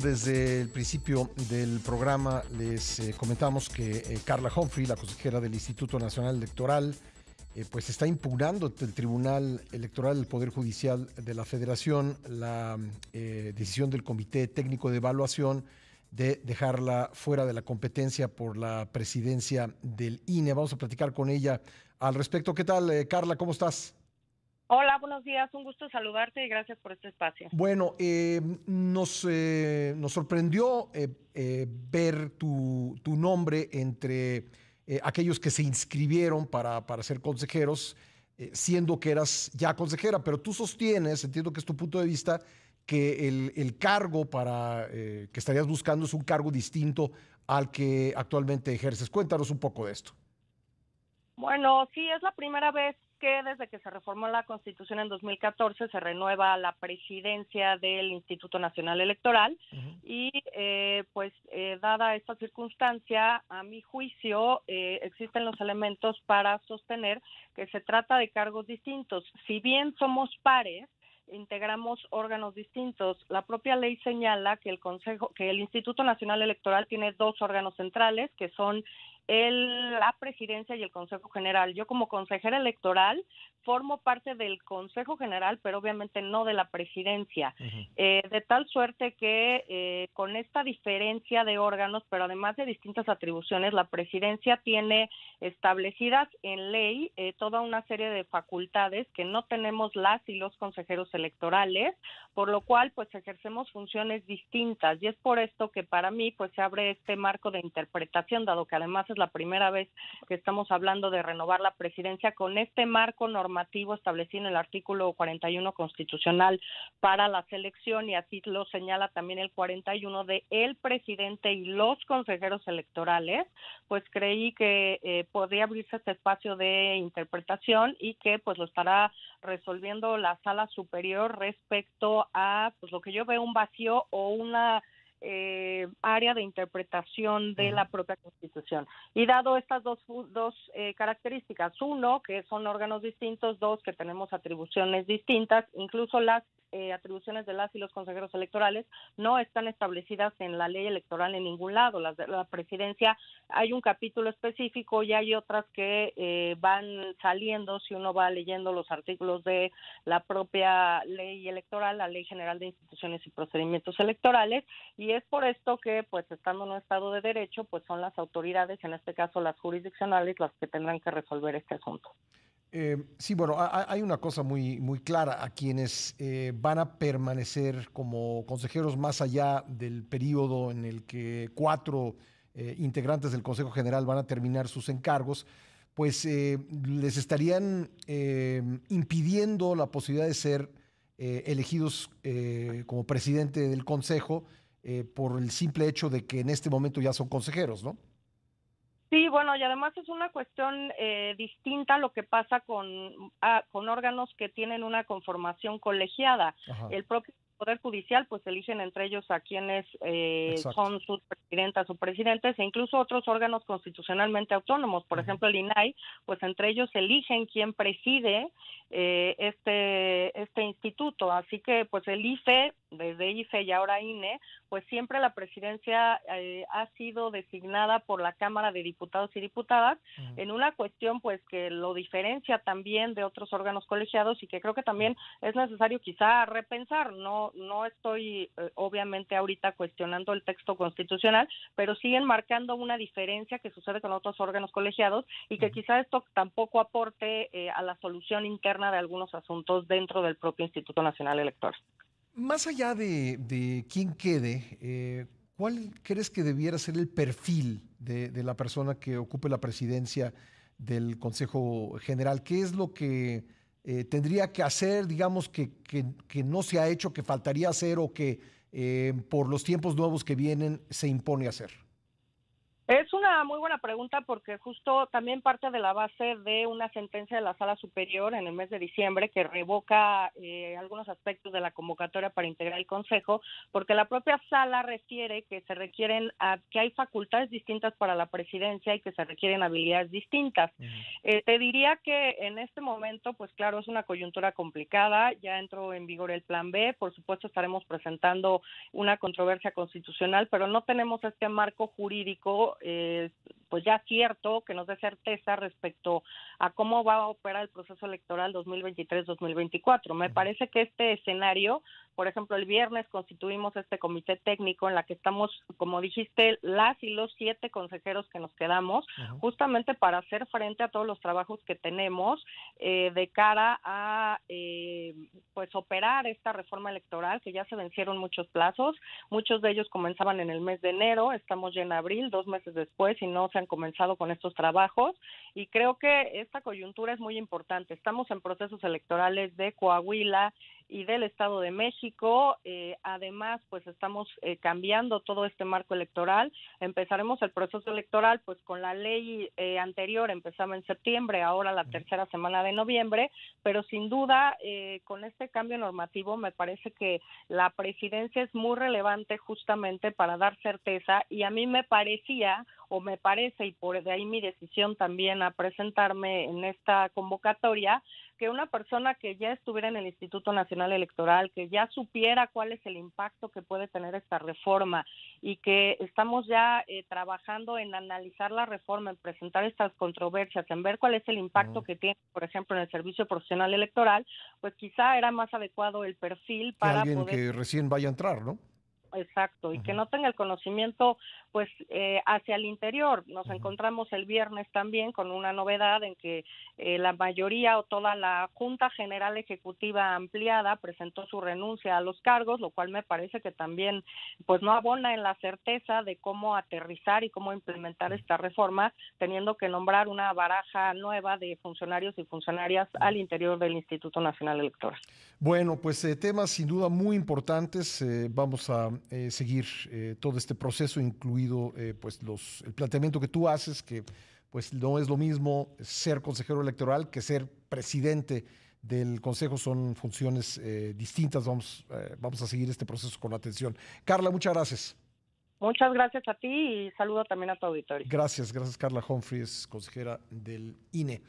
Desde el principio del programa les eh, comentamos que eh, Carla Humphrey, la consejera del Instituto Nacional Electoral, eh, pues está impugnando el Tribunal Electoral del Poder Judicial de la Federación la decisión del Comité Técnico de Evaluación de dejarla fuera de la competencia por la presidencia del INE. Vamos a platicar con ella al respecto. ¿Qué tal, Carla? ¿Cómo estás? Hola, buenos días. Un gusto saludarte y gracias por este espacio. Bueno, eh, nos, eh, nos sorprendió eh, ver tu, tu, nombre entre aquellos que se inscribieron para, para ser consejeros, siendo que eras ya consejera, pero tú sostienes, entiendo que es tu punto de vista, que el, el cargo para que estarías buscando es un cargo distinto al que actualmente ejerces. Cuéntanos un poco de esto. Bueno, sí, es la primera vez que desde que se reformó la Constitución en 2014 se renueva la presidencia del Instituto Nacional Electoral y eh, pues eh, dada esta circunstancia, a mi juicio eh, existen los elementos para sostener que se trata de cargos distintos. Si bien somos pares, integramos órganos distintos. La propia ley señala que el Consejo, que el Instituto Nacional Electoral tiene dos órganos centrales, que son el, la presidencia y el Consejo General. Yo como consejera electoral formo parte del Consejo General, pero obviamente no de la presidencia, eh, de tal suerte que eh, con esta diferencia de órganos, pero además de distintas atribuciones, la presidencia tiene establecidas en ley eh, toda una serie de facultades que no tenemos las y los consejeros electorales, por lo cual pues ejercemos funciones distintas. Y es por esto que para mí pues se abre este marco de interpretación, dado que además es la primera vez que estamos hablando de renovar la presidencia con este marco normativo establecido en el artículo 41 constitucional para la selección y así lo señala también el 41 de el presidente y los consejeros electorales, pues creí que eh, podría abrirse este espacio de interpretación y que pues lo estará resolviendo la sala superior respecto a pues lo que yo veo un vacío o una eh, área de interpretación de la propia Constitución. Y dado estas dos, dos eh, características, uno, que son órganos distintos, dos, que tenemos atribuciones distintas, incluso las eh, atribuciones de las y los consejeros electorales no están establecidas en la ley electoral en ningún lado. Las de la presidencia hay un capítulo específico y hay otras que eh, van saliendo si uno va leyendo los artículos de la propia ley electoral, la ley general de instituciones y procedimientos electorales y es por esto que pues estando en un estado de derecho pues son las autoridades, en este caso las jurisdiccionales, las que tendrán que resolver este asunto. Eh, sí, bueno, hay una cosa muy, muy clara a quienes eh, van a permanecer como consejeros más allá del periodo en el que cuatro eh, integrantes del Consejo General van a terminar sus encargos, pues les estarían impidiendo la posibilidad de ser elegidos como presidente del Consejo por el simple hecho de que en este momento ya son consejeros, ¿no? Sí, bueno, y además es una cuestión eh, distinta a lo que pasa con, ah, con órganos que tienen una conformación colegiada. El propio Poder Judicial, pues eligen entre ellos a quienes eh, son sus presidentas o presidentes e incluso otros órganos constitucionalmente autónomos. Por ejemplo, el INAI, pues entre ellos eligen quién preside eh, este, este instituto. Así que, pues el IFE desde IFE y ahora INE, pues siempre la presidencia eh, ha sido designada por la Cámara de Diputados y Diputadas en una cuestión pues que lo diferencia también de otros órganos colegiados y que creo que también es necesario quizá repensar. No no estoy eh, obviamente ahorita cuestionando el texto constitucional, pero siguen marcando una diferencia que sucede con otros órganos colegiados y que quizá esto tampoco aporte eh, a la solución interna de algunos asuntos dentro del propio Instituto Nacional Electoral. Más allá de, quién quede, eh, ¿cuál crees que debiera ser el perfil de, la persona que ocupe la presidencia del Consejo General? ¿Qué es lo que eh, tendría que hacer, digamos, que, que, no se ha hecho, que faltaría hacer o que eh, por los tiempos nuevos que vienen se impone hacer? Es una muy buena pregunta porque justo también parte de la base de una sentencia de la Sala Superior en el mes de diciembre que revoca eh, algunos aspectos de la convocatoria para integrar el Consejo, porque la propia Sala refiere que se requieren, que hay facultades distintas para la presidencia y que se requieren habilidades distintas. Eh, te diría que en este momento, pues claro, es una coyuntura complicada, ya entró en vigor el Plan B, por supuesto estaremos presentando una controversia constitucional, pero no tenemos este marco jurídico eh, pues ya cierto, que nos dé certeza respecto a cómo va a operar el proceso electoral 2023-2024. Me parece que este escenario, por ejemplo, el viernes constituimos este comité técnico en la que estamos, como dijiste, las y los siete consejeros que nos quedamos, justamente para hacer frente a todos los trabajos que tenemos eh, de cara a, eh, pues, operar esta reforma electoral, que ya se vencieron muchos plazos, muchos de ellos comenzaban en el mes de enero, estamos ya en abril, dos meses después, y no se han comenzado con estos trabajos y creo que esta coyuntura es muy importante. Estamos en procesos electorales de Coahuila y del Estado de México. Eh, además, pues estamos eh, cambiando todo este marco electoral. Empezaremos el proceso electoral, pues con la ley eh, anterior empezaba en septiembre, ahora la tercera semana de noviembre, pero sin duda con este cambio normativo me parece que la presidencia es muy relevante justamente para dar certeza y a mí me parecía o me parece, y por de ahí mi decisión también a presentarme en esta convocatoria, que una persona que ya estuviera en el Instituto Nacional Electoral, que ya supiera cuál es el impacto que puede tener esta reforma y que estamos ya eh, trabajando en analizar la reforma, en presentar estas controversias, en ver cuál es el impacto que tiene, por ejemplo, en el servicio profesional electoral, pues quizá era más adecuado el perfil para alguien que recién vaya a entrar, ¿no? Exacto, y que no tenga el conocimiento pues eh, hacia el interior. Nos encontramos el viernes también con una novedad en que eh, la mayoría o toda la Junta General Ejecutiva ampliada presentó su renuncia a los cargos, lo cual me parece que también pues no abona en la certeza de cómo aterrizar y cómo implementar esta reforma, teniendo que nombrar una baraja nueva de funcionarios y funcionarias al interior del Instituto Nacional Electoral. Bueno, pues eh, temas sin duda muy importantes. vamos a seguir todo este proceso, incluido eh, pues los, el planteamiento que tú haces, que pues no es lo mismo ser consejero electoral que ser presidente del consejo, son funciones eh, distintas. Vamos, eh, vamos a seguir este proceso con atención. Carla, muchas gracias. Muchas gracias a ti y saludo también a tu auditorio. Gracias, gracias Carla Humphries, consejera del INE.